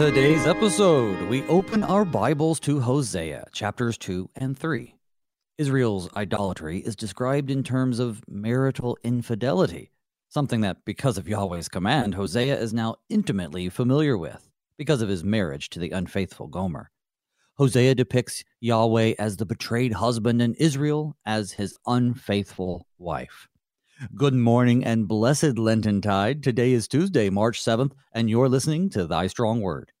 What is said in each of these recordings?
Today's episode, we open our Bibles to Hosea, chapters 2 and 3. Israel's idolatry is described in terms of marital infidelity, something that, because of Yahweh's command, Hosea is now intimately familiar with, because of his marriage to the unfaithful Gomer. Hosea depicts Yahweh as the betrayed husband and Israel as his unfaithful wife. Good morning and blessed Lenten tide. Today is Tuesday, March 7th, and you're listening to Thy Strong Word.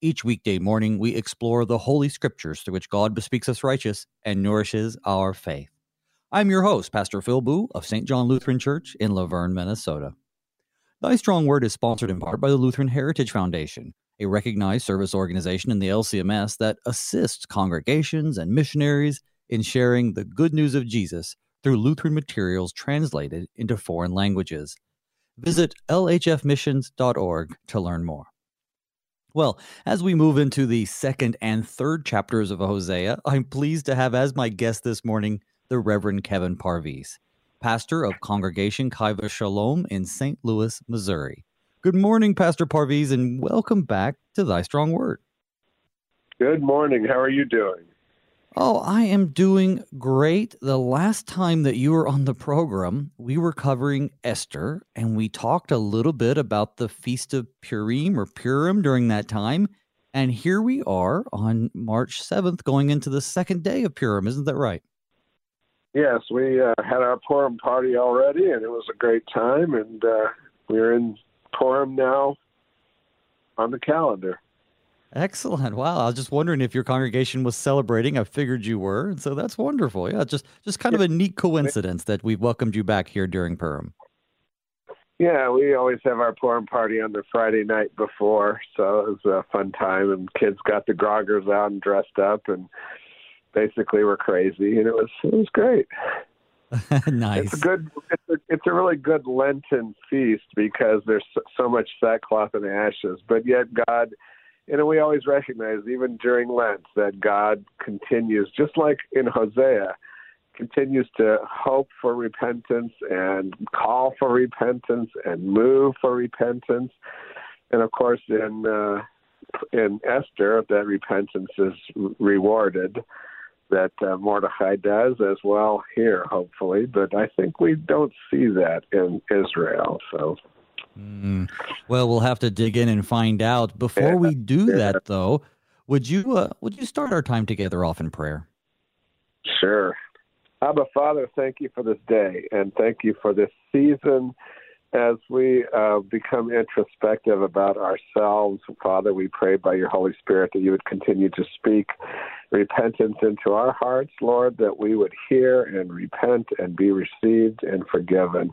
Each weekday morning, we explore the Holy Scriptures through which God bespeaks us righteous and nourishes our faith. I'm your host, Pastor Phil Booe of St. John Lutheran Church in La Vergne, Minnesota. Thy Strong Word is sponsored in part by the Lutheran Heritage Foundation, a recognized service organization in the LCMS that assists congregations and missionaries in sharing the good news of Jesus through Lutheran materials translated into foreign languages. Visit lhfmissions.org to learn more. Well, as we move into the second and third chapters of Hosea, I'm pleased to have as my guest this morning the Reverend Kevin Parviz, pastor of Congregation Chai Shalom in St. Louis, Missouri. Good morning, Pastor Parviz, and welcome back to Thy Strong Word. Good morning. How are you doing? Oh, I am doing great. The last time that you were on the program, we were covering Esther, and we talked a little bit about the Feast of Purim or Purim during that time. And here we are on March 7th, going into the second day of Purim. Isn't that right? Yes, we uh, had our Purim party already, and it was a great time. And uh, we're in Purim now on the calendar. Excellent. Wow. I was just wondering if your congregation was celebrating. I figured you were. And so that's wonderful. Yeah, just just kind of a neat coincidence that we welcomed you back here during Purim. Yeah, we always have our Purim party on the Friday night before, so it was a fun time and kids got the groggers out and dressed up and basically were crazy and it was it was great. nice. It's a good. It's a, it's a really good Lenten feast because there's so, so much sackcloth and ashes, but yet God know, we always recognize, even during Lent, that God continues, just like in Hosea, continues to hope for repentance and call for repentance and move for repentance. And of course, in uh, in Esther, that repentance is rewarded. That uh, Mordecai does as well here, hopefully. But I think we don't see that in Israel. So Mm. Well, we'll have to dig in and find out. Before we do that, though, would you uh, would you start our time together off in prayer? Sure. Abba, Father, thank you for this day, and thank you for this season. As we uh, become introspective about ourselves, Father, we pray by your Holy Spirit that you would continue to speak repentance into our hearts, Lord, that we would hear and repent and be received and forgiven.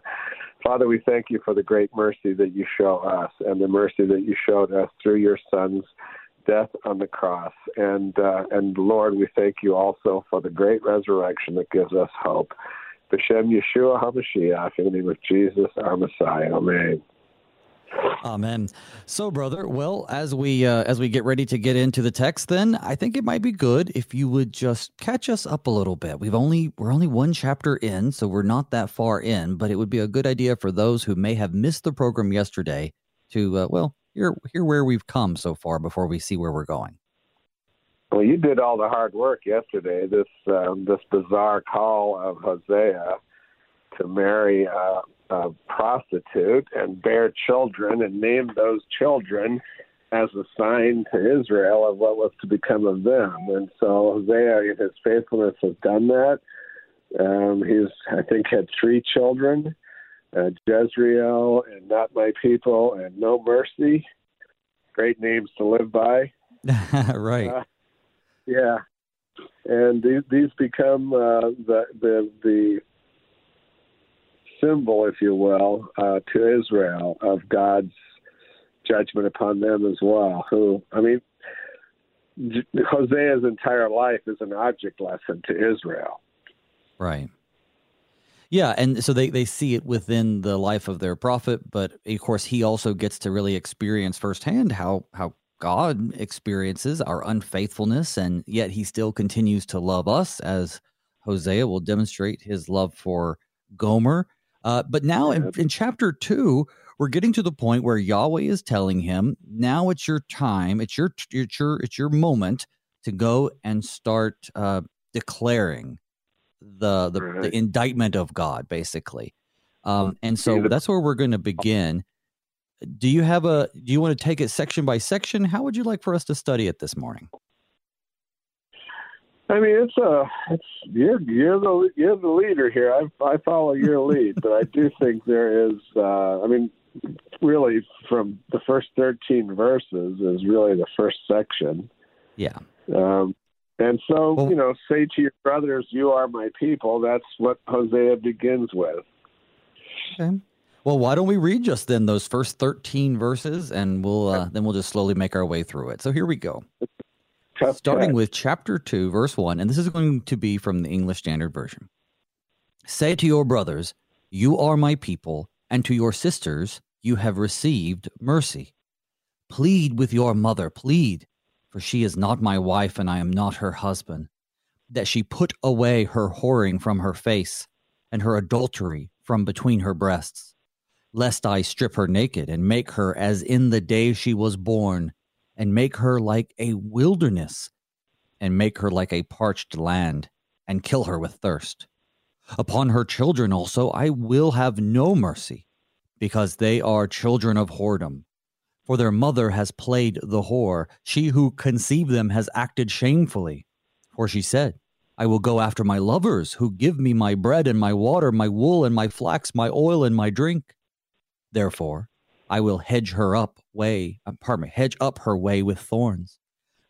Father, we thank you for the great mercy that you show us and the mercy that you showed us through your Son's death on the cross. And uh, and Lord, we thank you also for the great resurrection that gives us hope. B'Shem Yeshua HaMashiach, in the name of Jesus, our Messiah. Amen. Amen. So, brother, well, as we uh, as we get ready to get into the text, then I think it might be good if you would just catch us up a little bit. We've only we're only one chapter in, so we're not that far in, but it would be a good idea for those who may have missed the program yesterday to uh, well hear hear where we've come so far before we see where we're going. Well, you did all the hard work yesterday. This um, this bizarre call of Hosea to marry uh, a prostitute and bear children and name those children as a sign to Israel of what was to become of them. And so Hosea, in his faithfulness, has done that. Um, he's, I think, had three children uh, Jezreel and Not My People and No Mercy. Great names to live by. right. Uh, yeah. And these, these become uh, the, the, the symbol, if you will, uh, to Israel of God's judgment upon them as well. Who, I mean, Hosea's entire life is an object lesson to Israel. Right. Yeah, and so they, they see it within the life of their prophet, but of course he also gets to really experience firsthand how how God experiences our unfaithfulness, and yet he still continues to love us, as Hosea will demonstrate his love for Gomer. Uh, but now in, in, chapter two, we're getting to the point where Yahweh is telling him, now it's your time, it's your it's your it's your moment to go and start uh, declaring the the, right. the, indictment of God, basically. Um, and so that's where we're going to begin. Do you have a? Do you want to take it section by section? How would you like for us to study it this morning? I mean, it's a, it's you're you're the you're the leader here. I I follow your lead, but I do think there is. Uh, I mean, really, from the first thirteen verses is really the first section. Yeah. Um, and so, well, you know, say to your brothers, "You are my people." That's what Hosea begins with. Okay. Well, why don't we read just then those first thirteen verses, and we'll uh, then we'll just slowly make our way through it. So here we go. Tough Starting with chapter 2, verse 1, and this is going to be from the English Standard Version. Say to your brothers, You are my people, and to your sisters, You have received mercy. Plead with your mother, plead, for she is not my wife, and I am not her husband, that she put away her whoring from her face, and her adultery from between her breasts, lest I strip her naked, and make her as in the day she was born and make her like a wilderness, and make her like a parched land, and kill her with thirst. Upon her children also I will have no mercy, because they are children of whoredom. For their mother has played the whore, she who conceived them has acted shamefully. For she said, I will go after my lovers, who give me my bread and my water, my wool and my flax, my oil and my drink. Therefore, I will hedge her up way, uh, pardon me, hedge up her way with thorns,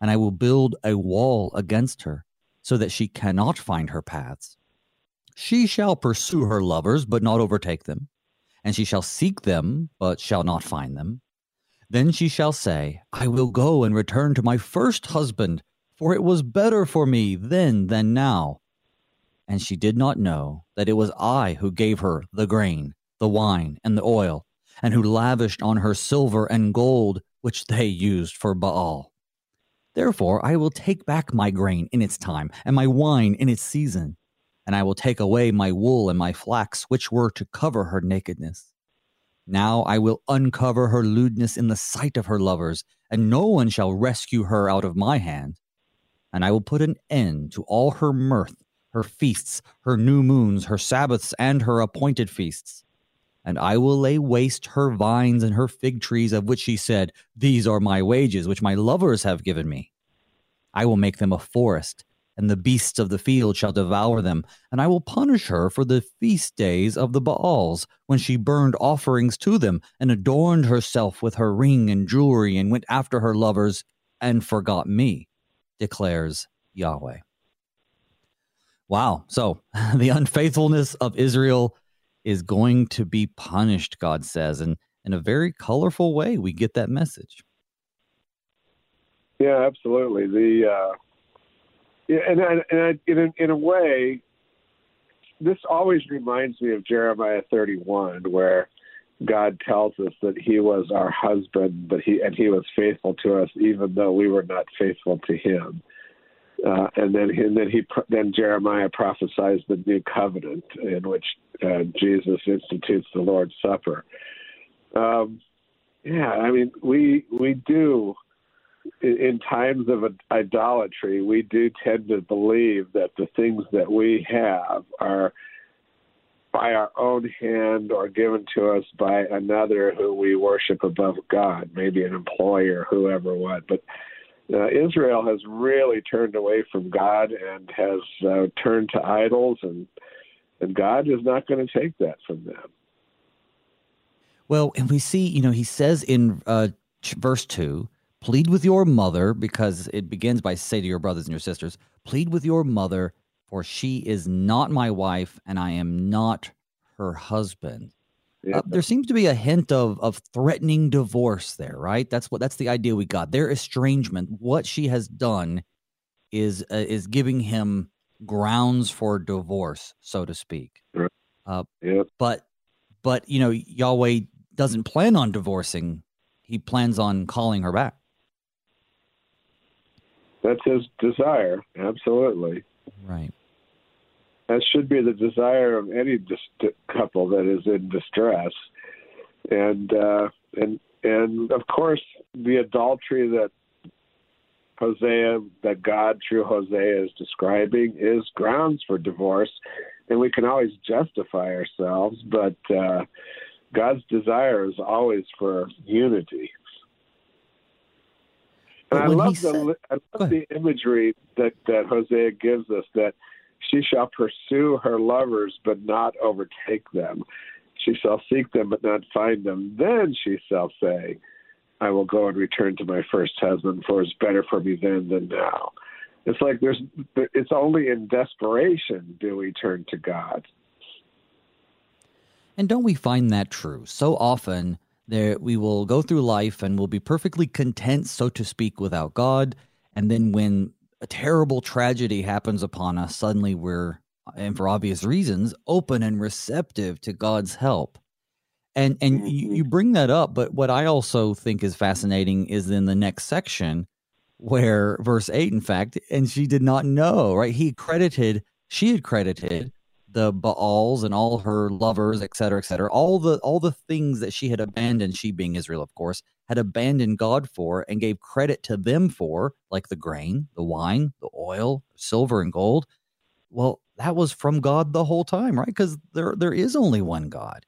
and I will build a wall against her, so that she cannot find her paths. She shall pursue her lovers, but not overtake them, and she shall seek them, but shall not find them. Then she shall say, I will go and return to my first husband, for it was better for me then than now. And she did not know that it was I who gave her the grain, the wine, and the oil and who lavished on her silver and gold, which they used for Baal. Therefore, I will take back my grain in its time, and my wine in its season, and I will take away my wool and my flax, which were to cover her nakedness. Now I will uncover her lewdness in the sight of her lovers, and no one shall rescue her out of my hand. And I will put an end to all her mirth, her feasts, her new moons, her Sabbaths, and her appointed feasts and I will lay waste her vines and her fig trees, of which she said, These are my wages, which my lovers have given me. I will make them a forest, and the beasts of the field shall devour them, and I will punish her for the feast days of the Baals, when she burned offerings to them, and adorned herself with her ring and jewelry, and went after her lovers, and forgot me, declares Yahweh. Wow. So the unfaithfulness of Israel is going to be punished, God says. And in a very colorful way, we get that message. Yeah, absolutely. The uh, and, and in, a, in a way, this always reminds me of Jeremiah 31, where God tells us that He was our husband, but He and He was faithful to us, even though we were not faithful to Him. Uh, and then and then he then Jeremiah prophesies the new covenant in which uh, Jesus institutes the Lord's Supper. Um, yeah, I mean we we do in, in times of idolatry we do tend to believe that the things that we have are by our own hand or given to us by another who we worship above God, maybe an employer, whoever, what, but uh, Israel has really turned away from God and has uh, turned to idols, and and God is not going to take that from them. Well, and we see, you know, he says in uh, verse two, "Plead with your mother," because it begins by "Say to your brothers and your sisters, plead with your mother, for she is not my wife, and I am not her husband." Yeah. Uh, there seems to be a hint of of threatening divorce there, right? That's what that's the idea we got. Their estrangement, what she has done, is uh, is giving him grounds for divorce, so to speak. Uh, yep. But but you know Yahweh doesn't plan on divorcing; he plans on calling her back. That's his desire, absolutely. Right. That should be the desire of any dis- couple that is in distress. and uh, and and of course the adultery that Hosea, that God through Hosea is describing, is grounds for divorce, and we can always justify ourselves, but uh, God's desire is always for unity. And I love, the, I love the imagery that, that Hosea gives us that she shall pursue her lovers but not overtake them. She shall seek them but not find them. Then she shall say, I will go and return to my first husband, for it's better for me then than now. It's like there's, it's only in desperation do we turn to God. And don't we find that true? So often, there we will go through life and we'll be perfectly content, so to speak, without God. And then when a terrible tragedy happens upon us, suddenly we're, and for obvious reasons, open and receptive to God's help. And and mm-hmm. you, you bring that up, but what I also think is fascinating is in the next section where verse 8 in fact and she did not know right he credited she had credited the baals and all her lovers et cetera et cetera all the all the things that she had abandoned she being israel of course had abandoned god for and gave credit to them for like the grain the wine the oil silver and gold well that was from god the whole time right because there there is only one god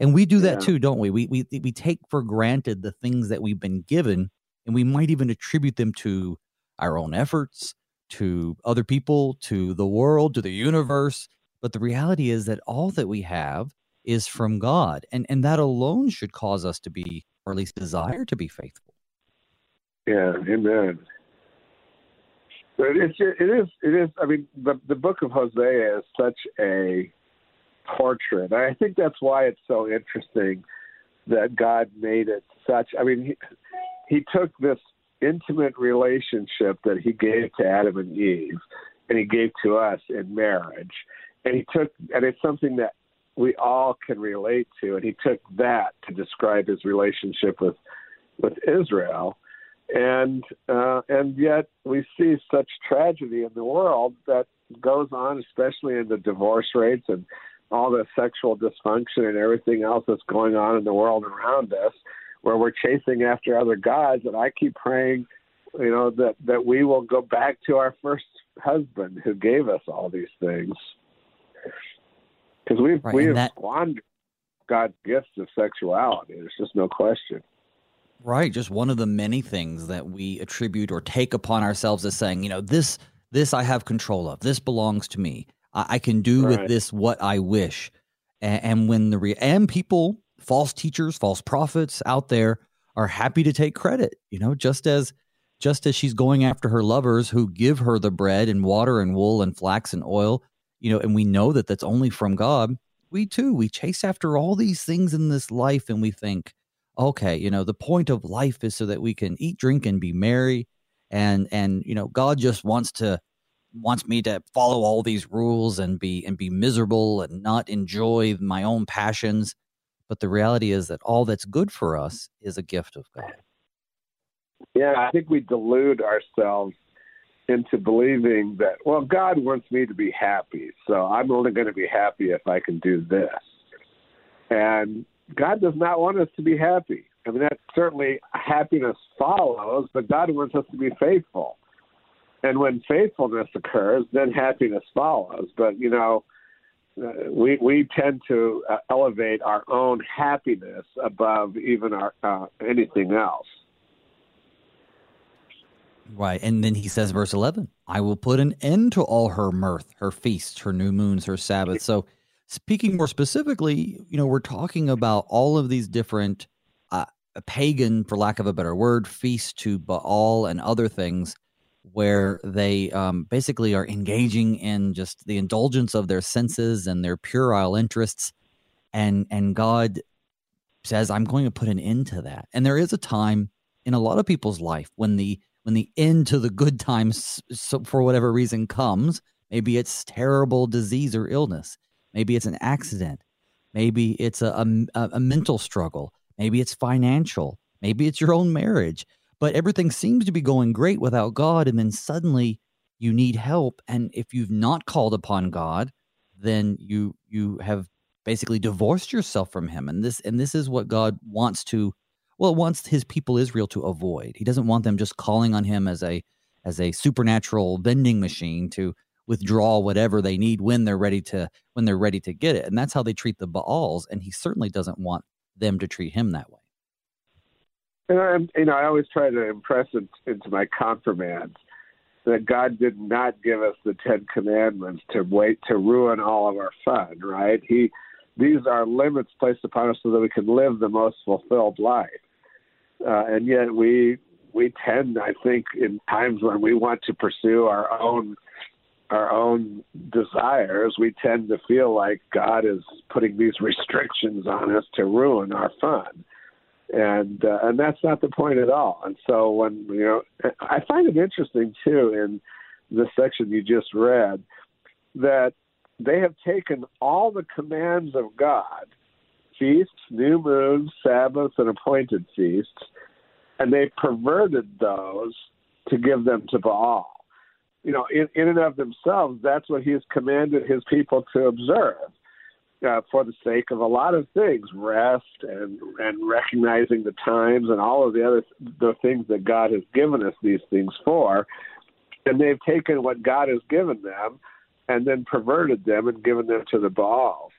and we do that yeah. too, don't we? we? We we take for granted the things that we've been given, and we might even attribute them to our own efforts, to other people, to the world, to the universe. But the reality is that all that we have is mm-hmm. from God, and and that alone should cause us to be, or at least desire to be faithful. Yeah, Amen. But it's it is it is. I mean, the the book of Hosea is such a portrait. I think that's why it's so interesting that God made it such. I mean, he, he took this intimate relationship that he gave to Adam and Eve, and he gave to us in marriage, and he took, and it's something that we all can relate to, and he took that to describe his relationship with with Israel. And uh, and yet we see such tragedy in the world that goes on, especially in the divorce rates and all the sexual dysfunction and everything else that's going on in the world around us, where we're chasing after other gods. And I keep praying, you know, that that we will go back to our first husband who gave us all these things, because we've right, we've that... squandered God's gifts of sexuality. There's just no question. Right, just one of the many things that we attribute or take upon ourselves as saying, you know, this this I have control of. This belongs to me. I can do right. with this what I wish. And, and when the re- and people, false teachers, false prophets out there are happy to take credit, you know, just as just as she's going after her lovers who give her the bread and water and wool and flax and oil, you know, and we know that that's only from God. We too, we chase after all these things in this life and we think, okay, you know, the point of life is so that we can eat, drink, and be merry. And, and, you know, God just wants to wants me to follow all these rules and be and be miserable and not enjoy my own passions but the reality is that all that's good for us is a gift of god yeah i think we delude ourselves into believing that well god wants me to be happy so i'm only going to be happy if i can do this and god does not want us to be happy i mean that certainly happiness follows but god wants us to be faithful and when faithfulness occurs, then happiness follows. But you know, uh, we we tend to uh, elevate our own happiness above even our uh, anything else. Right, and then he says, verse eleven, "I will put an end to all her mirth, her feasts, her new moons, her Sabbaths." So, speaking more specifically, you know, we're talking about all of these different uh, pagan, for lack of a better word, feasts to Baal and other things where they um, basically are engaging in just the indulgence of their senses and their puerile interests and and god says i'm going to put an end to that and there is a time in a lot of people's life when the when the end to the good times so for whatever reason comes maybe it's terrible disease or illness maybe it's an accident maybe it's a, a, a mental struggle maybe it's financial maybe it's your own marriage but everything seems to be going great without God. And then suddenly you need help. And if you've not called upon God, then you you have basically divorced yourself from him and this and this is what god wants to well wants his people israel to avoid he doesn't want them just calling on him as a as a supernatural vending machine to withdraw whatever they need when they're ready to when they're ready to get it and that's how they treat the baals and he certainly doesn't want them to treat him that way and i you know i always try to impress it into my confirmands that God did not give us the Ten Commandments to wait to ruin all of our fun, right? He these are limits placed upon us so that we can live the most fulfilled life. Uh, and yet we we tend, I think, in times when we want to pursue our own our own desires, we tend to feel like God is putting these restrictions on us to ruin our fun and uh, and that's not the point at all. And so when you know, I find it interesting too in the section you just read that they have taken all the commands of God, feasts, new moons, Sabbaths, and appointed feasts, and they perverted those to give them to Baal. You know, in, in and of themselves, that's what He's commanded His people to observe uh, for the sake of a lot of things, rest and and recognizing the times and all of the other the things that God has given us these things for, and they've taken what God has given them and then perverted them and given them to the Baals.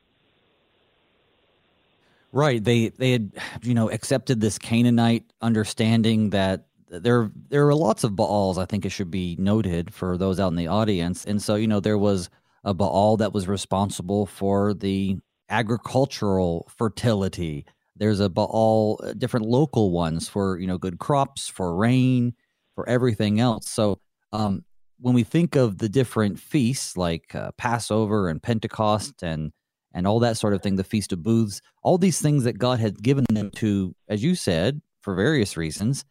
Right. They they had you know accepted this Canaanite understanding that there there are lots of Baals. I think it should be noted for those out in the audience, and so you know there was a Baal that was responsible for the agricultural fertility. There's a Baal, uh, different local ones for you know good crops, for rain, for everything else. So um, when we think of the different feasts like uh, Passover and Pentecost and and all that sort of thing, the Feast of Booths, all these things that God had given them to, as you said, for various reasons,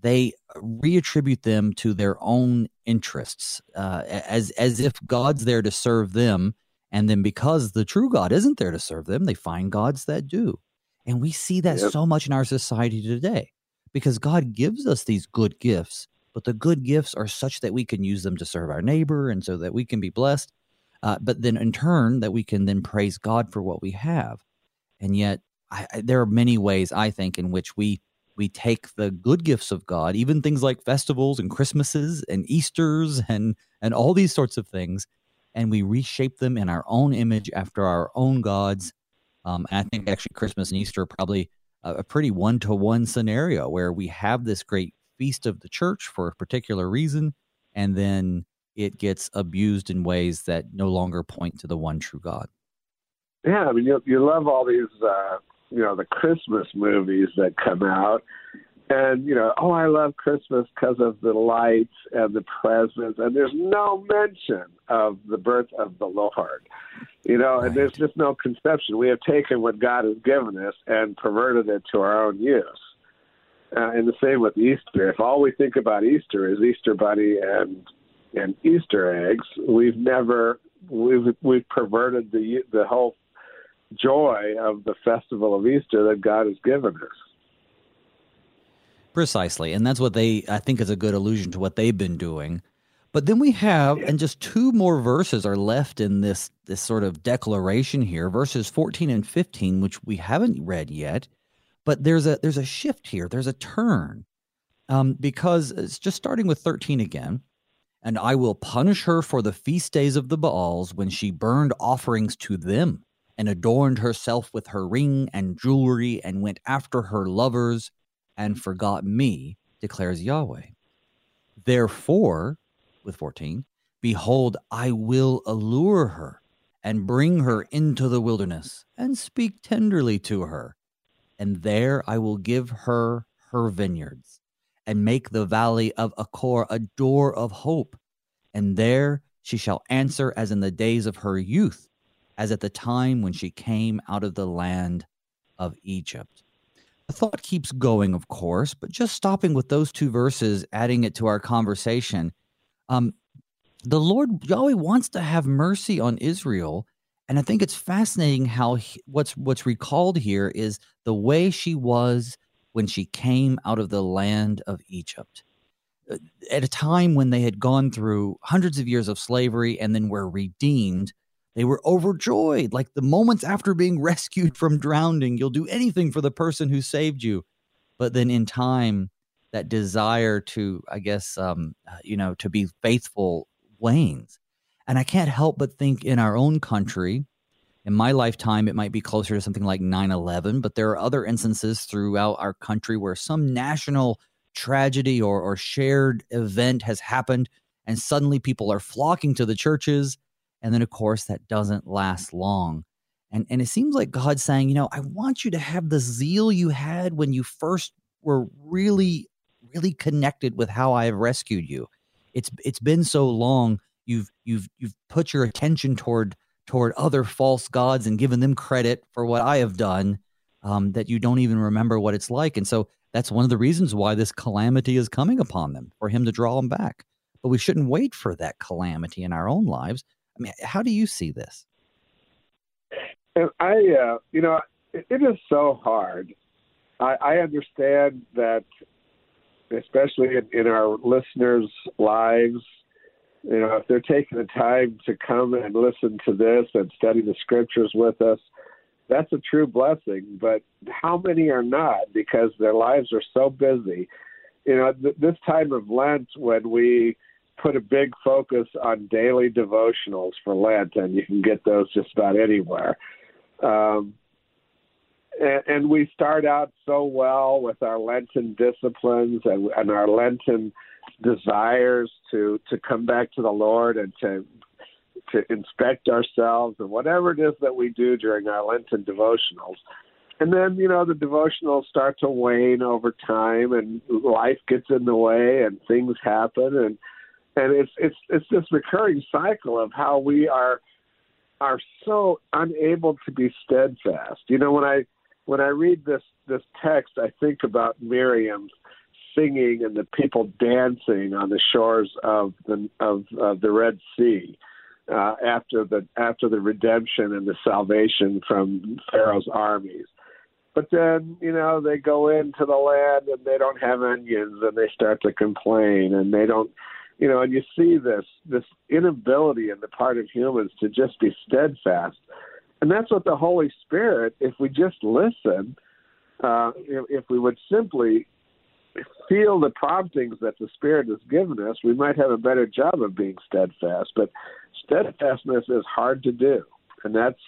they reattribute them to their own interests, uh, as as if God's there to serve them, and then because the true God isn't there to serve them, they find gods that do, and we see that yep. so much in our society today, because God gives us these good gifts, but the good gifts are such that we can use them to serve our neighbor, and so that we can be blessed, uh, but then in turn that we can then praise God for what we have, and yet I, I, there are many ways I think in which we we take the good gifts of God, even things like festivals and Christmases and Easters and and all these sorts of things, and we reshape them in our own image after our own gods. Um, I think actually Christmas and Easter are probably a, a pretty one to one scenario where we have this great feast of the church for a particular reason, and then it gets abused in ways that no longer point to the one true God. Yeah, I mean, you you love all these uh, you know the Christmas movies that come out, and you know, oh, I love Christmas because of the lights and the presents, and there's no mention of the birth of the Lord. You know, right. and there's just no conception. We have taken what God has given us and perverted it to our own use. Uh, and the same with Easter. If all we think about Easter is Easter bunny and and Easter eggs, we've never we've we've perverted the the whole joy of the festival of Easter that God has given us. Precisely. And that's what they, I think, is a good allusion to what they've been doing. But then we have, and just two more verses are left in this this sort of declaration here, verses 14 and 15, which we haven't read yet. But there's a there's a shift here. There's a turn. Um, because it's just starting with 13 again. And I will punish her for the feast days of the Baals when she burned offerings to them and adorned herself with her ring and jewelry and went after her lovers and forgot me, declares Yahweh. Therefore, with 14, behold, I will allure her and bring her into the wilderness and speak tenderly to her. And there I will give her her vineyards and make the valley of Achor a door of hope. And there she shall answer as in the days of her youth as at the time when she came out of the land of Egypt. The thought keeps going, of course, but just stopping with those two verses, adding it to our conversation. Um, the Lord Yahweh wants to have mercy on Israel, and I think it's fascinating how he, what's what's recalled here is the way she was when she came out of the land of Egypt. Uh, at a time when they had gone through hundreds of years of slavery and then were redeemed they were overjoyed. Like the moments after being rescued from drowning, you'll do anything for the person who saved you. But then in time, that desire to, I guess, um, uh, you know, to be faithful wanes. And I can't help but think in our own country, in my lifetime, it might be closer to something like 9 11, but there are other instances throughout our country where some national tragedy or, or shared event has happened, and suddenly people are flocking to the churches. And then, of course, that doesn't last long. And, and it seems like God's saying, you know, I want you to have the zeal you had when you first were really, really connected with how I have rescued you. It's it's been so long. You've you've you've put your attention toward toward other false gods and given them credit for what I have done um, that you don't even remember what it's like. And so that's one of the reasons why this calamity is coming upon them for him to draw them back. But we shouldn't wait for that calamity in our own lives. I mean, how do you see this? And I, uh, you know, it, it is so hard. I, I understand that, especially in, in our listeners' lives, you know, if they're taking the time to come and listen to this and study the scriptures with us, that's a true blessing. But how many are not because their lives are so busy? You know, th- this time of Lent, when we put a big focus on daily devotionals for Lent, and you can get those just about anywhere. Um, and, we start out so well with our Lenten disciplines and, and our Lenten desires to to come back to the Lord and to to inspect ourselves and whatever it is that we do during our Lenten devotionals. And then, you know, the devotionals start to wane over time and life gets in the way and things happen and and it's it's it's this recurring cycle of how we are are so unable to be steadfast. You know, when I when I read this this text, I think about Miriam singing and the people dancing on the shores of the of, of the Red Sea uh, after the after the redemption and the salvation from Pharaoh's armies. But then, you know, they go into the land and they don't have onions and they start to complain and they don't you know, and you see this this inability in the part of humans to just be steadfast. And that's what the Holy Spirit, if we just listen, uh, if we would simply feel the promptings that the Spirit has given us, we might have a better job of being steadfast. But steadfastness is hard to do. And that's,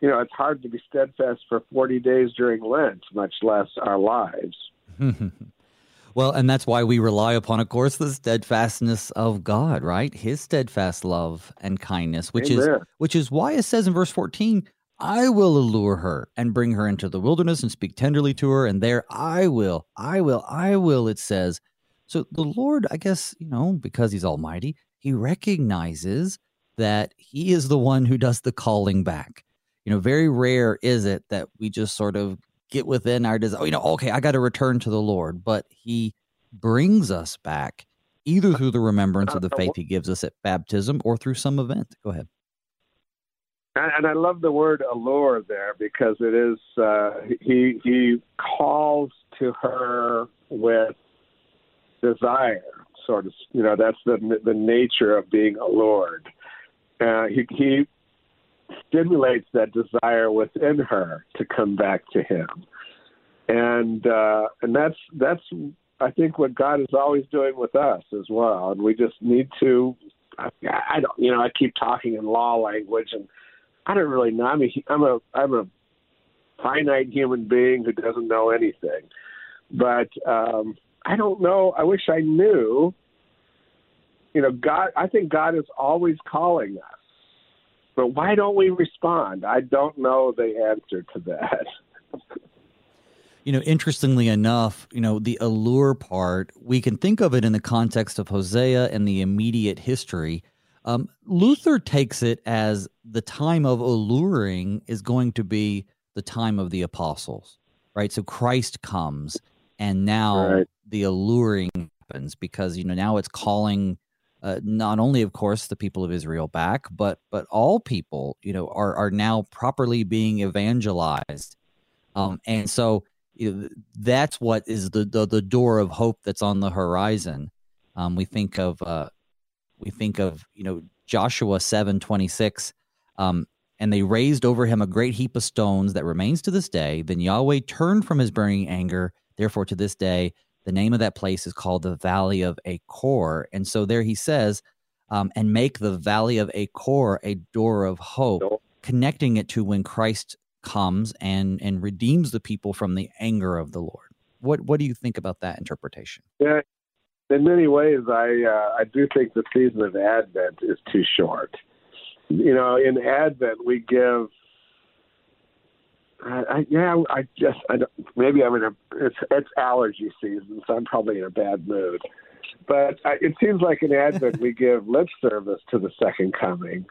you know, it's hard to be steadfast for 40 days during Lent, much less our lives. well, and that's why we rely upon, of course, the steadfastness of God, right? His steadfast love and kindness, which Amen. is which is why it says in verse 14, I will allure her and bring her into the wilderness and speak tenderly to her. And there I will, I will, I will, it says. So the Lord, I guess, you know, because he's almighty, he recognizes that he is the one who does the calling back. You know, very rare is it that we just sort of get within our desire, oh, you know, okay, I got to return to the Lord. But he brings us back either uh, through the remembrance uh, of the uh, faith he gives us at baptism or through some event. Go ahead. And I love the word allure there because it is uh, he he calls to her with desire, sort of. You know, that's the the nature of being allured. Uh, he he stimulates that desire within her to come back to him, and uh, and that's that's I think what God is always doing with us as well, and we just need to. I, I don't, you know, I keep talking in law language and I don't really know. I'm a I'm a I'm a finite human being who doesn't know anything, but um, I don't know. I wish I knew. You know, God. I think God is always calling us, but why don't we respond? I don't know the answer to that. you know, interestingly enough, you know, the allure part, we can think of it in the context of Hosea and the immediate history. Um, Luther takes it as the time of alluring is going to be the time of the apostles, right? So Christ comes, and now right. the alluring happens because you know now it's calling uh, not only, of course, the people of Israel back, but but all people, you know, are are now properly being evangelized, um, and so you know, that's what is the, the, the door of hope that's on the horizon. Um, we think of uh, we think of you know Joshua seven twenty six. Um, and they raised over him a great heap of stones that remains to this day. Then Yahweh turned from his burning anger. Therefore, to this day, the name of that place is called the Valley of Achor. And so there he says, um, and make the Valley of Achor a door of hope, connecting it to when Christ comes and and redeems the people from the anger of the Lord. What what do you think about that interpretation? Yeah, in many ways, I uh, I do think the season of Advent is too short you know, in Advent we give. I, I, yeah, I just I don't, maybe I'm in a it's it's allergy season, so I'm probably in a bad mood. But I, it seems like in Advent we give lip service to the second coming,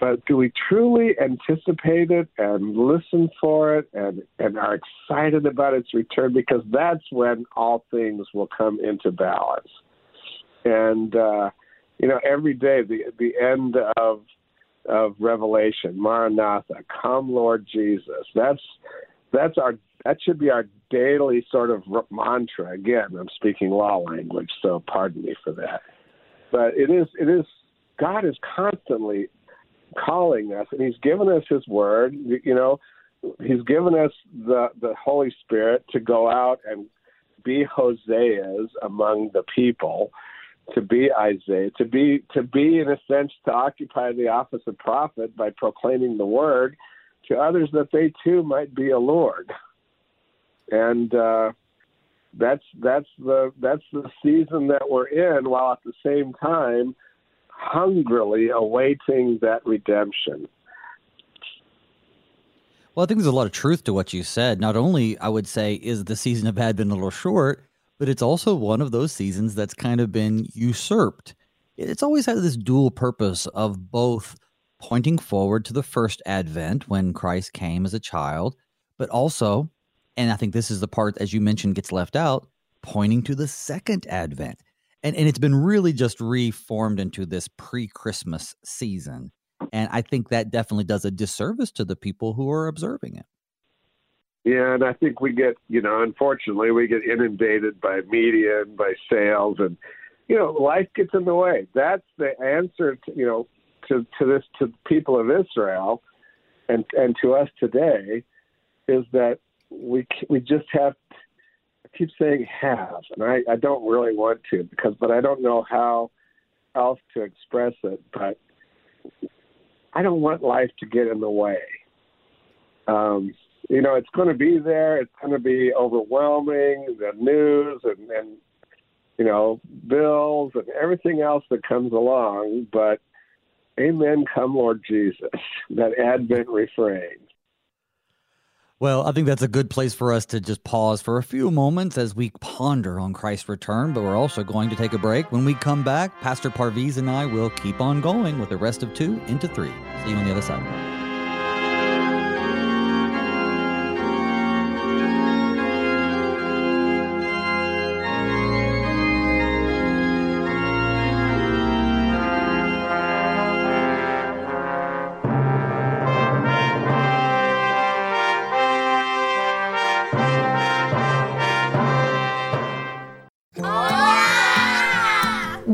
but do we truly anticipate it and listen for it and and are excited about its return? Because that's when all things will come into balance. And uh, you know, every day the the end of of Revelation, Maranatha, come Lord Jesus. That's that's our that should be our daily sort of mantra. Again, I'm speaking law language, so pardon me for that. But it is it is God is constantly calling us, and He's given us His Word. You know, He's given us the the Holy Spirit to go out and be Hoseas among the people to be Isaiah, to be to be in a sense to occupy the office of prophet by proclaiming the word to others that they too might be allured. And uh, that's that's the that's the season that we're in, while at the same time hungrily awaiting that redemption. Well, I think there's a lot of truth to what you said. Not only, I would say, is the season of Advent a little short, but it's also one of those seasons that's kind of been usurped. It's always had this dual purpose of both pointing forward to the first advent when Christ came as a child, but also, and I think this is the part, as you mentioned, gets left out, pointing to the second advent. And, and it's been really just reformed into this pre Christmas season. And I think that definitely does a disservice to the people who are observing it. Yeah, and I think we get, you know, unfortunately, we get inundated by media and by sales, and you know, life gets in the way. That's the answer, to, you know, to to this to the people of Israel, and and to us today, is that we we just have. Keep saying have, and I I don't really want to because, but I don't know how else to express it. But I don't want life to get in the way. Um, you know, it's going to be there. It's going to be overwhelming. The news and, and you know, bills and everything else that comes along. But Amen, come Lord Jesus. That Advent refrain. Well, I think that's a good place for us to just pause for a few moments as we ponder on Christ's return, but we're also going to take a break. When we come back, Pastor Parviz and I will keep on going with the rest of two into three. See you on the other side.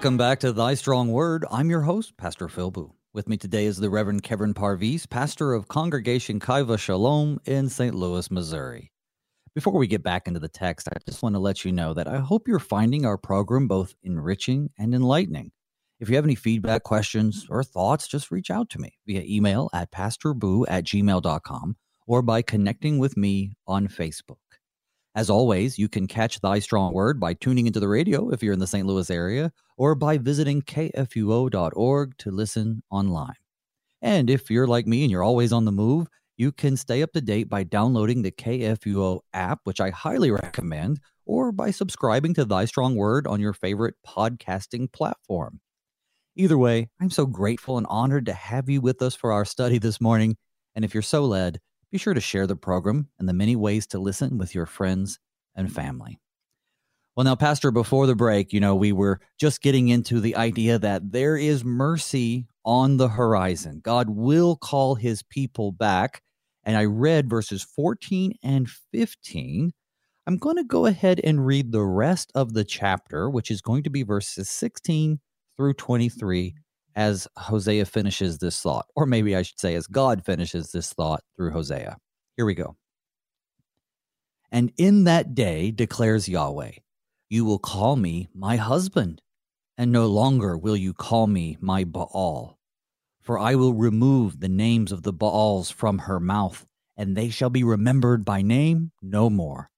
Welcome back to Thy Strong Word. I'm your host, Pastor Phil Booe. With me today is the Reverend Kevin Parviz, pastor of Congregation Kaiva Shalom in St. Louis, Missouri. Before we get back into the text, I just want to let you know that I hope you're finding our program both enriching and enlightening. If you have any feedback, questions, or thoughts, just reach out to me via email at pastorboo at gmail.com or by connecting with me on Facebook. As always, you can catch Thy Strong Word by tuning into the radio if you're in the St. Louis area or by visiting kfuo.org to listen online. And if you're like me and you're always on the move, you can stay up to date by downloading the KFUO app, which I highly recommend, or by subscribing to Thy Strong Word on your favorite podcasting platform. Either way, I'm so grateful and honored to have you with us for our study this morning. And if you're so led, be sure to share the program and the many ways to listen with your friends and family. Well, now, Pastor, before the break, you know, we were just getting into the idea that there is mercy on the horizon. God will call his people back. And I read verses 14 and 15. I'm going to go ahead and read the rest of the chapter, which is going to be verses 16 through 23 as Hosea finishes this thought, or maybe I should say, as God finishes this thought through Hosea. Here we go. And in that day, declares Yahweh, you will call me my husband, and no longer will you call me my Baal. For I will remove the names of the Baals from her mouth, and they shall be remembered by name no more.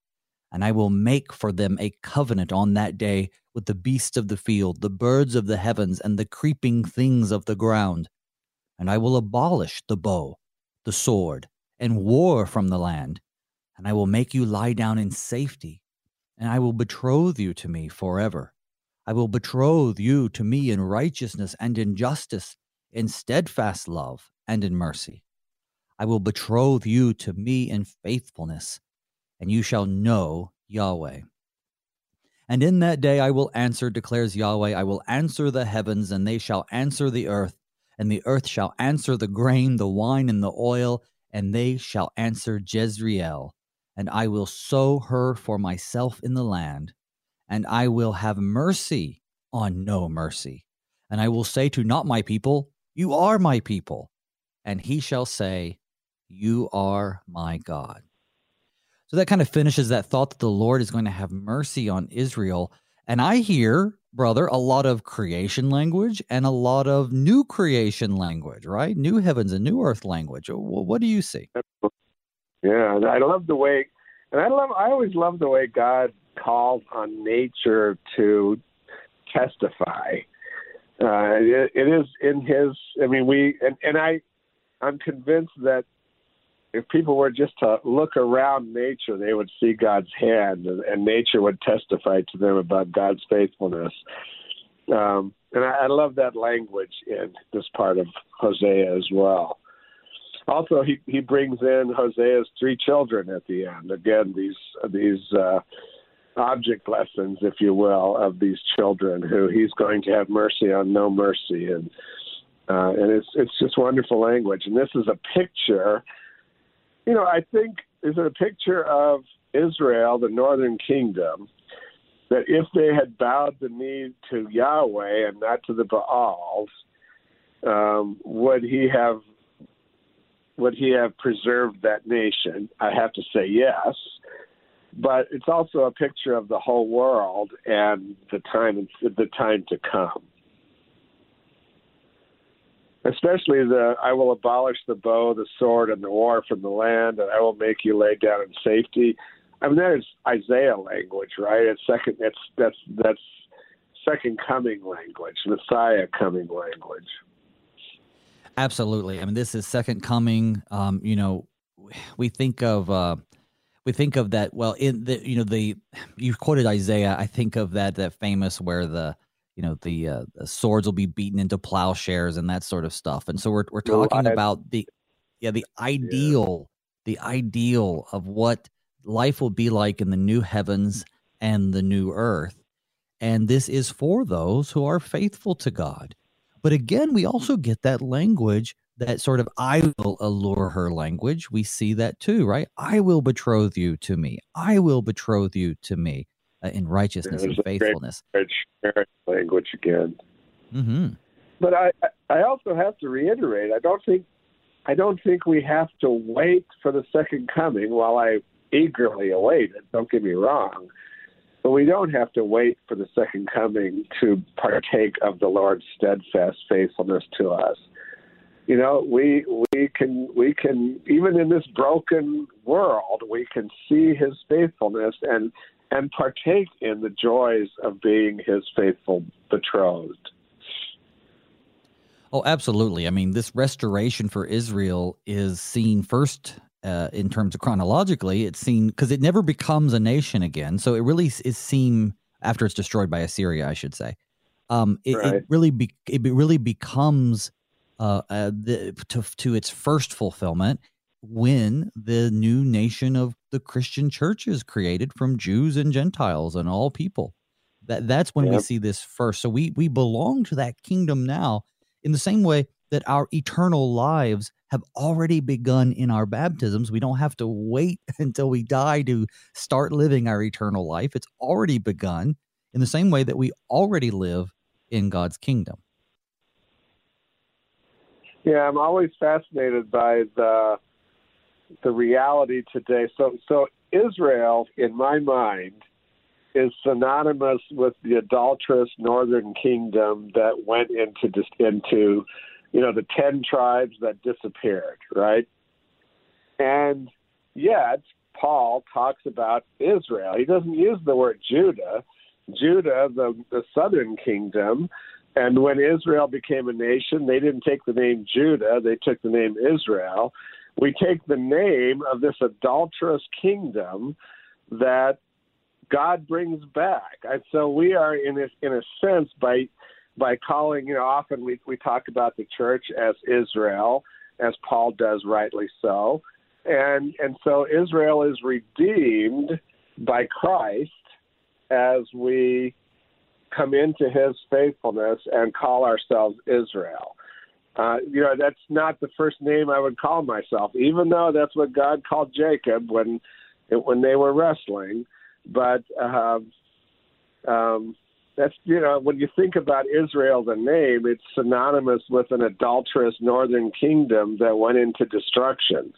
And I will make for them a covenant on that day with the beasts of the field, the birds of the heavens, and the creeping things of the ground. And I will abolish the bow, the sword, and war from the land. And I will make you lie down in safety and I will betroth you to me forever. I will betroth you to me in righteousness and in justice, in steadfast love and in mercy. I will betroth you to me in faithfulness, and you shall know Yahweh. And in that day I will answer, declares Yahweh, I will answer the heavens, and they shall answer the earth, and the earth shall answer the grain, the wine, and the oil, and they shall answer Jezreel and I will sow her for myself in the land, and I will have mercy on no mercy. And I will say to not my people, You are my people. And he shall say, You are my God. So that kind of finishes that thought that the Lord is going to have mercy on Israel. And I hear, brother, a lot of creation language and a lot of new creation language, right? New heavens and new earth language. What do you see? Yeah, I love the way, and I love. I always love the way God calls on nature to testify. Uh, it, it is in His. I mean, we and, and I. I'm convinced that if people were just to look around nature, they would see God's hand, and, and nature would testify to them about God's faithfulness. Um, and I, I love that language in this part of Hosea as well also he he brings in Hosea's three children at the end. Again, these these uh, object lessons, if you will, of these children who he's going to have mercy on, no mercy, and uh, and it's it's just wonderful language. And this is a picture. You know, I think is it a picture of Israel, the northern kingdom, that if they had bowed the knee to Yahweh and not to the Baals, um, would he have would he have preserved that nation? I have to say yes. But it's also a picture of the whole world and the time the time to come. Especially the I will abolish the bow, the sword, and the war from the land, and I will make you lay down in safety. I mean that is Isaiah language, right? It's second it's that's that's second coming language, Messiah coming language. Absolutely. I mean, this is second coming. Um, you know, we think of uh, we think of that. Well, in the you know the you quoted Isaiah. I think of that that famous where the you know the, uh, the swords will be beaten into plowshares and that sort of stuff. And so we're we're talking about the yeah the ideal yeah. the ideal of what life will be like in the new heavens and the new earth. And this is for those who are faithful to God. But again, we also get that language, that sort of I will allure her language. We see that too, right? I will betroth you to me. I will betroth you to me in righteousness and faithfulness. Language again. Mm-hmm. But I, I also have to reiterate. I don't think, I don't think we have to wait for the second coming. While I eagerly await it, don't get me wrong. But we don't have to wait for the second coming to partake of the Lord's steadfast faithfulness to us. You know, we we can we can even in this broken world, we can see his faithfulness and and partake in the joys of being his faithful betrothed. Oh, absolutely. I mean, this restoration for Israel is seen first uh, in terms of chronologically. It's seen because it never becomes a nation again. So it really is seen after it's destroyed by Assyria, I should say. Um, it, right. it really be, it really becomes uh, uh, the, to to its first fulfillment when the new nation of the Christian church is created from Jews and Gentiles and all people. That that's when yep. we see this first. So we we belong to that kingdom now in the same way that our eternal lives have already begun in our baptisms. We don't have to wait until we die to start living our eternal life. It's already begun in the same way that we already live in God's kingdom. Yeah, I'm always fascinated by the the reality today. So so Israel in my mind is synonymous with the adulterous northern kingdom that went into just into you know the 10 tribes that disappeared, right? And yet Paul talks about Israel. He doesn't use the word Judah. Judah, the, the southern kingdom, and when Israel became a nation, they didn't take the name Judah, they took the name Israel. We take the name of this adulterous kingdom that God brings back. And so we are in a, in a sense by by calling, you know, often we, we talk about the church as Israel, as Paul does rightly so. And and so Israel is redeemed by Christ as we come into his faithfulness and call ourselves Israel. Uh, you know, that's not the first name I would call myself, even though that's what God called Jacob when when they were wrestling. But uh, um, that's you know, when you think about Israel, the name, it's synonymous with an adulterous northern kingdom that went into destruction,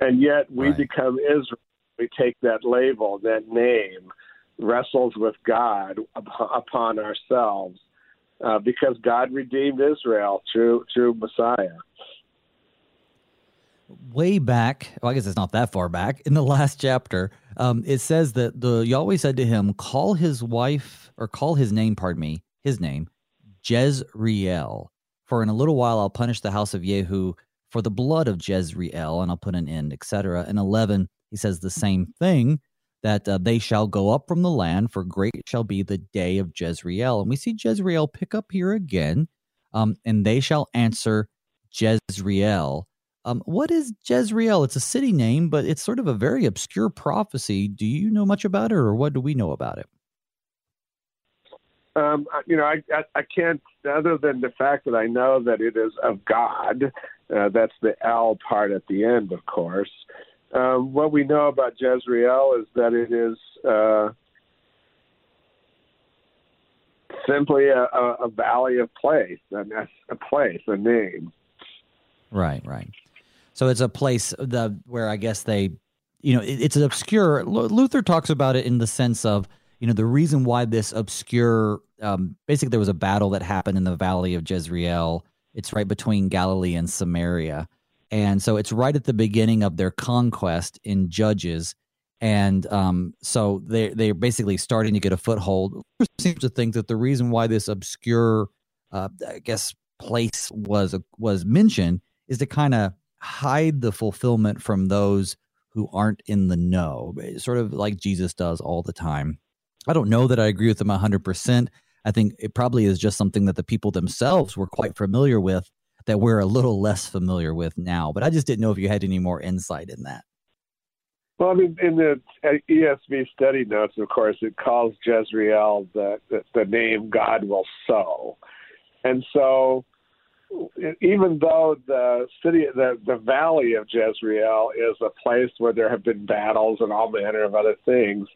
and yet we right. become Israel. We take that label, that name, wrestles with God upon ourselves uh, because God redeemed Israel through through Messiah. Way back, well, I guess it's not that far back. In the last chapter, um, it says that the Yahweh said to him, "Call his wife, or call his name, pardon me, his name, Jezreel. For in a little while I'll punish the house of Jehu for the blood of Jezreel, and I'll put an end, etc." In eleven, he says the same thing that uh, they shall go up from the land, for great shall be the day of Jezreel. And we see Jezreel pick up here again, um, and they shall answer Jezreel. Um, what is Jezreel? It's a city name, but it's sort of a very obscure prophecy. Do you know much about it, or what do we know about it? Um, you know, I, I, I can't, other than the fact that I know that it is of God. Uh, that's the L part at the end, of course. Um, what we know about Jezreel is that it is uh, simply a, a, valley of place, a, a place, a name. Right, right. So it's a place the, where I guess they, you know, it, it's obscure. Luther talks about it in the sense of, you know, the reason why this obscure, um, basically, there was a battle that happened in the valley of Jezreel. It's right between Galilee and Samaria and so it's right at the beginning of their conquest in Judges, and um, so they they're basically starting to get a foothold. Seems to think that the reason why this obscure, uh, I guess, place was was mentioned is to kind of hide the fulfillment from those who aren't in the know, sort of like Jesus does all the time. I don't know that I agree with them 100%. I think it probably is just something that the people themselves were quite familiar with that we're a little less familiar with now. But I just didn't know if you had any more insight in that. Well, I mean, in the uh, ESV study notes, of course, it calls Jezreel the, the, the name God will sow. And so, even though the city, the, the valley of Jezreel is a place where there have been battles and all manner of other things,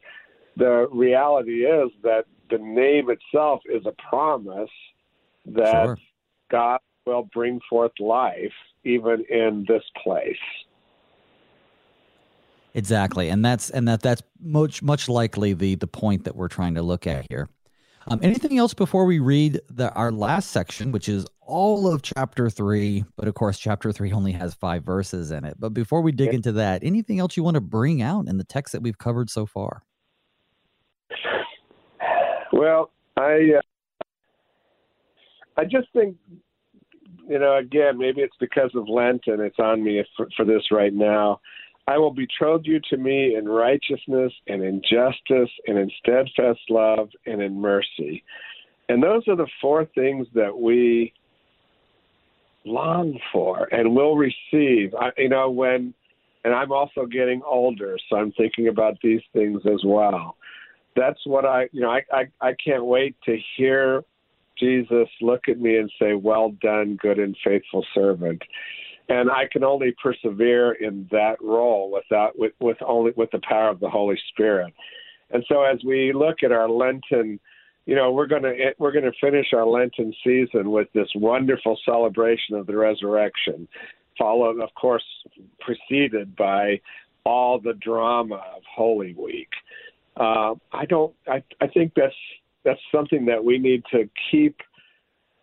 the reality is that the name itself is a promise that sure. God will bring forth life even in this place. Exactly, and that's and that that's much much likely the the point that we're trying to look at here. Um, anything else before we read the our last section, which is all of chapter three, but of course chapter three only has five verses in it. But before we dig into that, anything else you want to bring out in the text that we've covered so far? Well, I uh, I just think you know, again, maybe it's because of Lent and it's on me for, for this right now. I will betroth you to me in righteousness and in justice and in steadfast love and in mercy. And those are the four things that we long for and will receive. I, you know, when, and I'm also getting older, so I'm thinking about these things as well. That's what I, you know, I, I, I can't wait to hear Jesus look at me and say, Well done, good and faithful servant and I can only persevere in that role without with, with only with the power of the Holy Spirit. And so as we look at our Lenten, you know, we're going to we're going to finish our Lenten season with this wonderful celebration of the resurrection, followed, of course, preceded by all the drama of Holy Week. Uh, I don't. I, I think that's that's something that we need to keep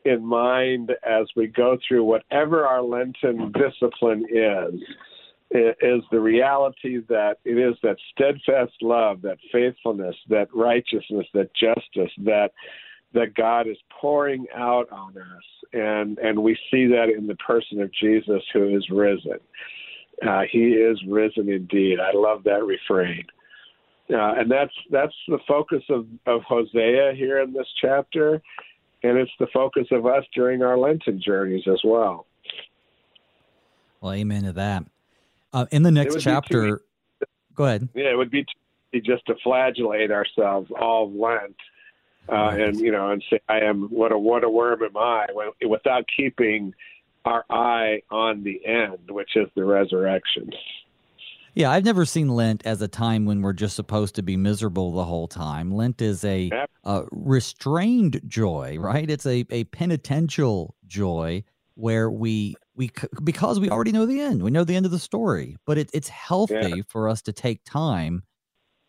in mind as we go through whatever our Lenten discipline is, is the reality that it is that steadfast love, that faithfulness, that righteousness, that justice, that that God is pouring out on us, and and we see that in the person of Jesus who is risen. Uh, he is risen indeed. I love that refrain. Uh, and that's that's the focus of, of Hosea here in this chapter and it's the focus of us during our Lenten journeys as well. Well, amen to that. Uh, in the next chapter, too, go ahead. Yeah, it would be just to flagellate ourselves all Lent, uh, right. and you know, and say, "I am what a what a worm am I," without keeping our eye on the end, which is the resurrection. Yeah, I've never seen Lent as a time when we're just supposed to be miserable the whole time. Lent is a, a restrained joy, right? It's a, a penitential joy where we we because we already know the end. We know the end of the story, but it, it's healthy yeah. for us to take time,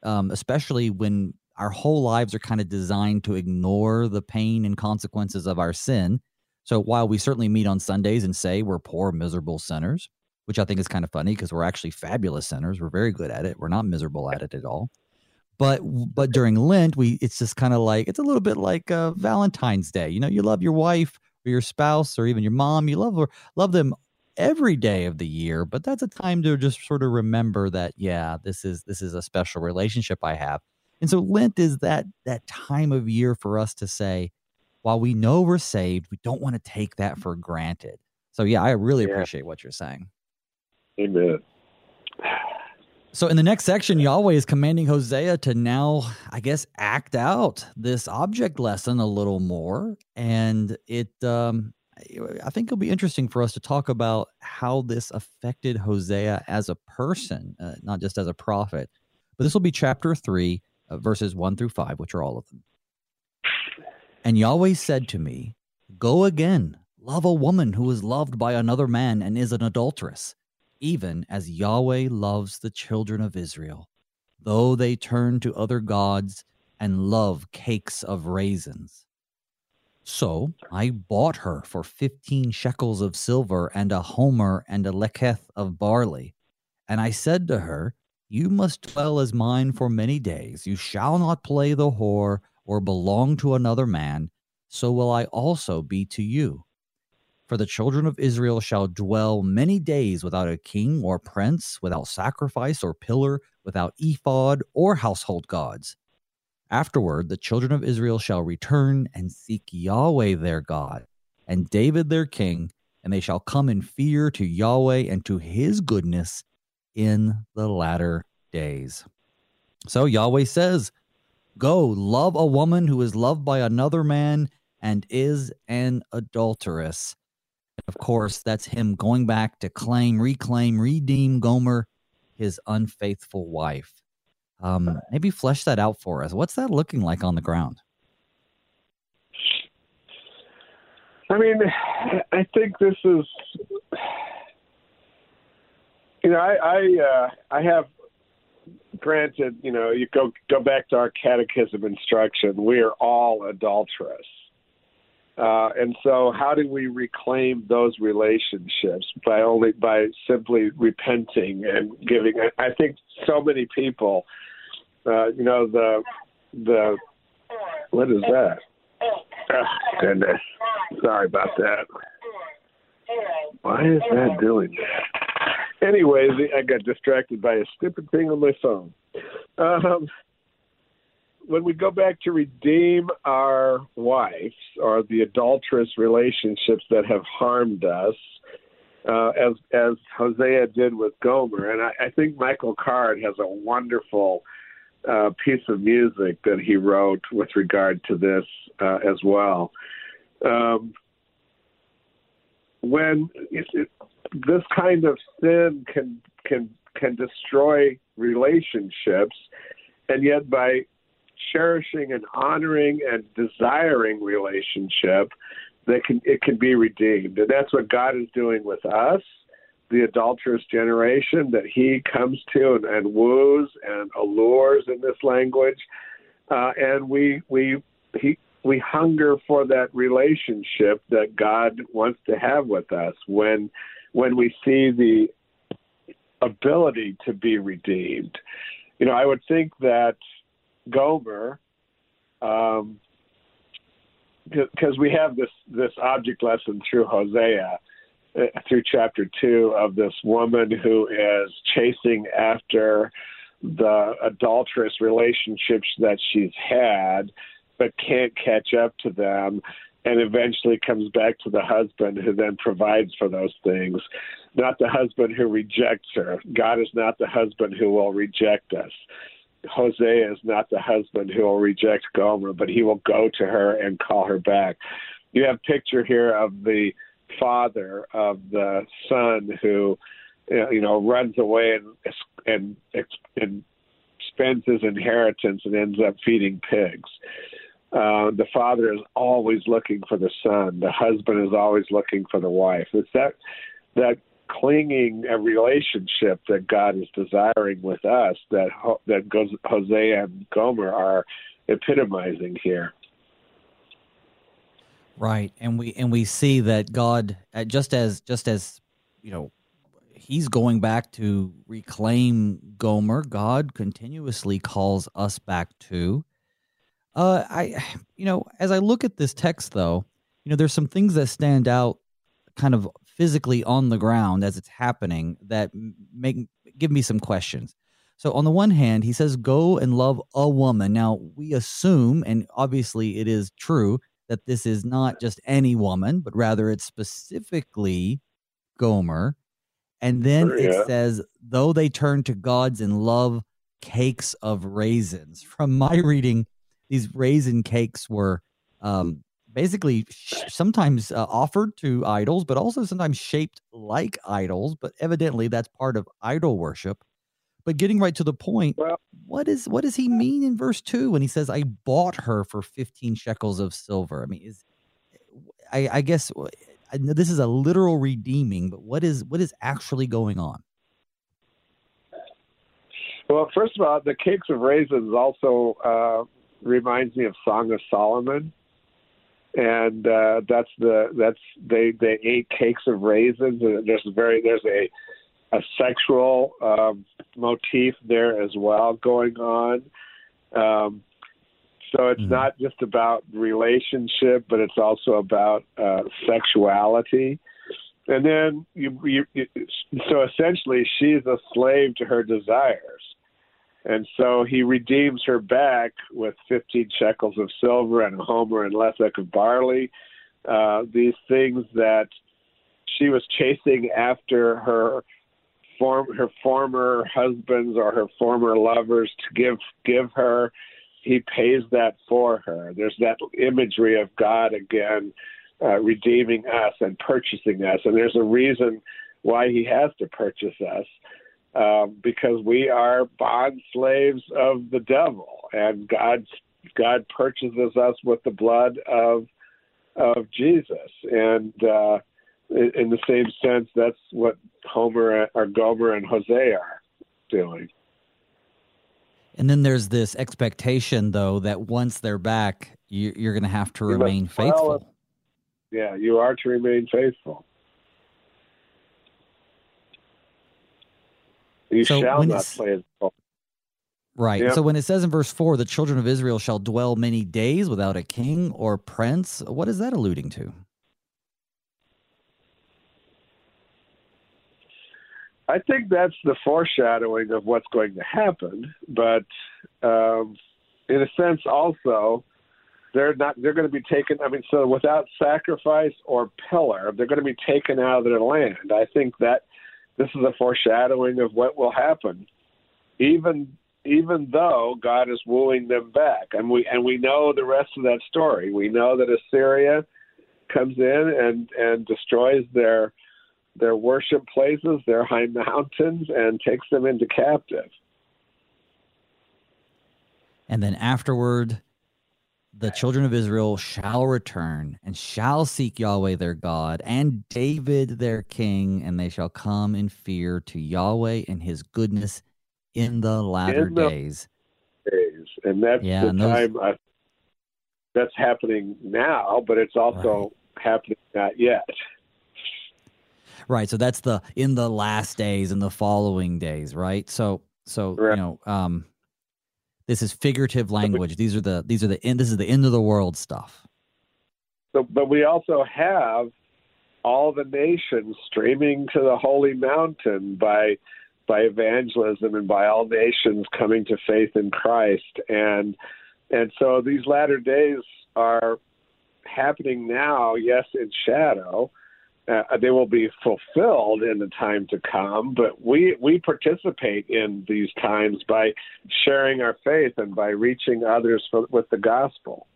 um, especially when our whole lives are kind of designed to ignore the pain and consequences of our sin. So while we certainly meet on Sundays and say we're poor, miserable sinners, which I think is kind of funny because we're actually fabulous sinners. We're very good at it. We're not miserable at it at all. But but during Lent, we it's just kind of like it's a little bit like uh, Valentine's Day. You know, you love your wife or your spouse or even your mom. You love love them every day of the year. But that's a time to just sort of remember that yeah, this is this is a special relationship I have. And so Lent is that that time of year for us to say, while we know we're saved, we don't want to take that for granted. So yeah, I really yeah. appreciate what you're saying. Amen. So in the next section, Yahweh is commanding Hosea to now, I guess, act out this object lesson a little more, and it. Um, I think it'll be interesting for us to talk about how this affected Hosea as a person, uh, not just as a prophet. But this will be chapter three, uh, verses one through five, which are all of them. And Yahweh said to me, "Go again, love a woman who is loved by another man and is an adulteress." Even as Yahweh loves the children of Israel, though they turn to other gods and love cakes of raisins. So I bought her for fifteen shekels of silver and a homer and a leketh of barley. And I said to her, You must dwell as mine for many days. You shall not play the whore or belong to another man. So will I also be to you. For the children of Israel shall dwell many days without a king or prince, without sacrifice or pillar, without ephod or household gods. Afterward, the children of Israel shall return and seek Yahweh their God, and David their king, and they shall come in fear to Yahweh and to his goodness in the latter days. So Yahweh says, Go, love a woman who is loved by another man and is an adulteress of course, that's him going back to claim, reclaim, redeem Gomer, his unfaithful wife. Um, maybe flesh that out for us. What's that looking like on the ground? I mean, I think this is, you know, I I, uh, I have granted, you know, you go go back to our catechism instruction. We are all adulterous. Uh, and so, how do we reclaim those relationships by only by simply repenting and giving? I think so many people, uh, you know, the the what is that? Oh, goodness, sorry about that. Why is that doing that? Anyway, I got distracted by a stupid thing on my phone. Um, when we go back to redeem our wives or the adulterous relationships that have harmed us, uh, as as Hosea did with Gomer, and I, I think Michael Card has a wonderful uh, piece of music that he wrote with regard to this uh, as well. Um, when it, it, this kind of sin can can can destroy relationships, and yet by cherishing and honoring and desiring relationship, that can it can be redeemed, and that's what God is doing with us, the adulterous generation that He comes to and, and woos and allures in this language, uh, and we we he we hunger for that relationship that God wants to have with us when when we see the ability to be redeemed. You know, I would think that Gomer, um, because we have this this object lesson through Hosea, uh, through chapter two of this woman who is chasing after the adulterous relationships that she's had but can't catch up to them and eventually comes back to the husband who then provides for those things, not the husband who rejects her. God is not the husband who will reject us. Hosea is not the husband who will reject Gomer, but he will go to her and call her back. You have picture here of the father of the son who, you know, runs away and and and spends his inheritance and ends up feeding pigs. Uh, the father is always looking for the son. The husband is always looking for the wife. It's that that clinging a relationship that God is desiring with us that that Hosea and Gomer are epitomizing here. Right, and we and we see that God, uh, just as just as you know, He's going back to reclaim Gomer. God continuously calls us back to. Uh, I, you know, as I look at this text, though, you know, there's some things that stand out, kind of physically on the ground as it's happening that make give me some questions. So on the one hand, he says, "Go and love a woman." Now we assume, and obviously it is true, that this is not just any woman, but rather it's specifically Gomer. And then yeah. it says, "Though they turn to gods and love cakes of raisins." From my reading, these raisin cakes were um, basically sometimes uh, offered to idols, but also sometimes shaped like idols. But evidently, that's part of idol worship. But getting right to the point, well, what is what does he mean in verse two when he says, "I bought her for fifteen shekels of silver"? I mean, is I, I guess I this is a literal redeeming, but what is what is actually going on? Well, first of all, the cakes of raisins also uh, reminds me of Song of Solomon, and uh, that's the that's they they ate cakes of raisins. And there's a very there's a a sexual um, motif there as well going on. Um, so it's mm-hmm. not just about relationship, but it's also about uh, sexuality. And then you, you, you, so essentially, she's a slave to her desires. And so he redeems her back with 15 shekels of silver and a homer and lethek of barley. Uh, these things that she was chasing after her form her former husbands or her former lovers to give give her he pays that for her. There's that imagery of god again uh, redeeming us and purchasing us. And there's a reason why he has to purchase us um, because we are bond slaves of the devil, and God God purchases us with the blood of of Jesus, and uh, in the same sense, that's what Homer or Gomer and Hosea are doing. And then there's this expectation, though, that once they're back, you, are going to have to you remain faithful. Yeah, you are to remain faithful. You so shall not play his role. Right. Yep. So when it says in verse 4, the children of Israel shall dwell many days without a king or prince, what is that alluding to? I think that's the foreshadowing of what's going to happen. But um, in a sense, also, they're not. They're going to be taken. I mean, so without sacrifice or pillar, they're going to be taken out of their land. I think that this is a foreshadowing of what will happen, even even though God is wooing them back. And we and we know the rest of that story. We know that Assyria comes in and and destroys their their worship places, their high mountains, and takes them into captive. And then afterward, the children of Israel shall return and shall seek Yahweh their God and David their king, and they shall come in fear to Yahweh and his goodness in the latter in the days. days. And that's yeah, the time those... I, that's happening now, but it's also right. happening not yet. Right. So that's the in the last days and the following days, right? So so right. you know, um this is figurative language. These are the these are the end this is the end of the world stuff. So but we also have all the nations streaming to the holy mountain by by evangelism and by all nations coming to faith in Christ and and so these latter days are happening now yes in shadow uh, they will be fulfilled in the time to come. But we we participate in these times by sharing our faith and by reaching others for, with the gospel.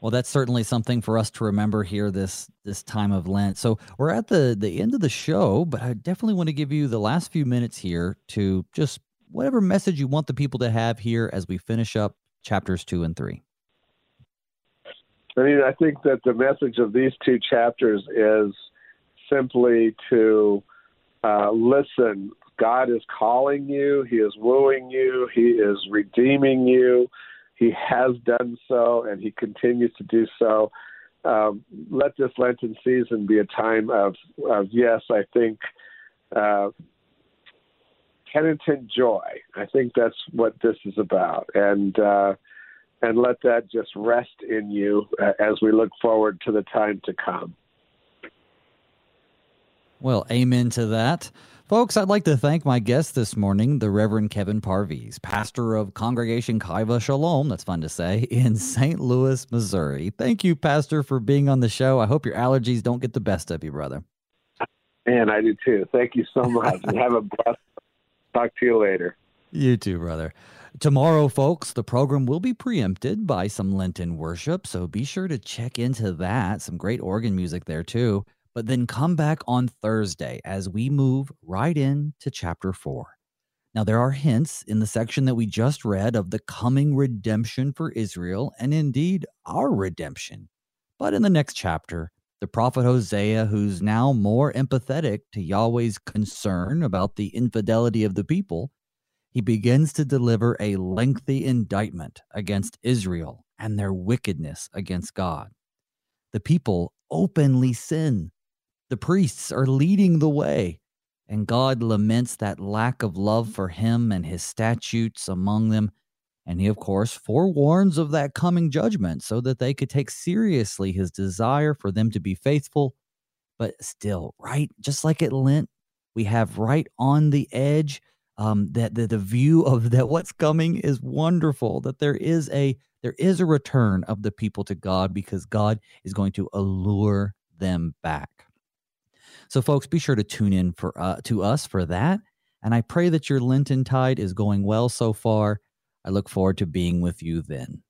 Well, that's certainly something for us to remember here this this time of Lent. So we're at the the end of the show, but I definitely want to give you the last few minutes here to just whatever message you want the people to have here as we finish up chapters two and three. I mean, I think that the message of these two chapters is simply to uh, listen. God is calling you, He is wooing you, He is redeeming you. He has done so, and He continues to do so. Um, let this Lenten season be a time of, of yes, I think, uh, penitent joy. I think that's what this is about. And, uh, and let that just rest in you uh, as we look forward to the time to come. Well, amen to that. Folks, I'd like to thank my guest this morning, the Reverend Kevin Parviz, pastor of Congregation Kaiva Shalom, that's fun to say, in St. Louis, Missouri. Thank you, Pastor, for being on the show. I hope your allergies don't get the best of you, brother. And I do too. Thank you so much. and have a blessed talk to you later. You too, brother. Tomorrow, folks, the program will be preempted by some Lenten worship, so be sure to check into that. Some great organ music there, too. But then come back on Thursday as we move right into chapter 4. Now, there are hints in the section that we just read of the coming redemption for Israel and indeed our redemption. But in the next chapter, the prophet Hosea, who's now more empathetic to Yahweh's concern about the infidelity of the people, he begins to deliver a lengthy indictment against Israel and their wickedness against God. The people openly sin. The priests are leading the way, and God laments that lack of love for him and his statutes among them. And he, of course, forewarns of that coming judgment so that they could take seriously his desire for them to be faithful. But still, right, just like at Lent, we have right on the edge um, that the, view of that what's coming is wonderful that there is a there is a return of the people to god because god is going to allure them back. So folks be sure to tune in for uh, to us for that and i pray that your lenten tide is going well so far. I look forward to being with you then.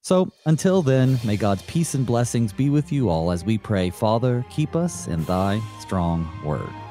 So until then may god's peace and blessings be with you all as we pray. Father keep us in thy strong word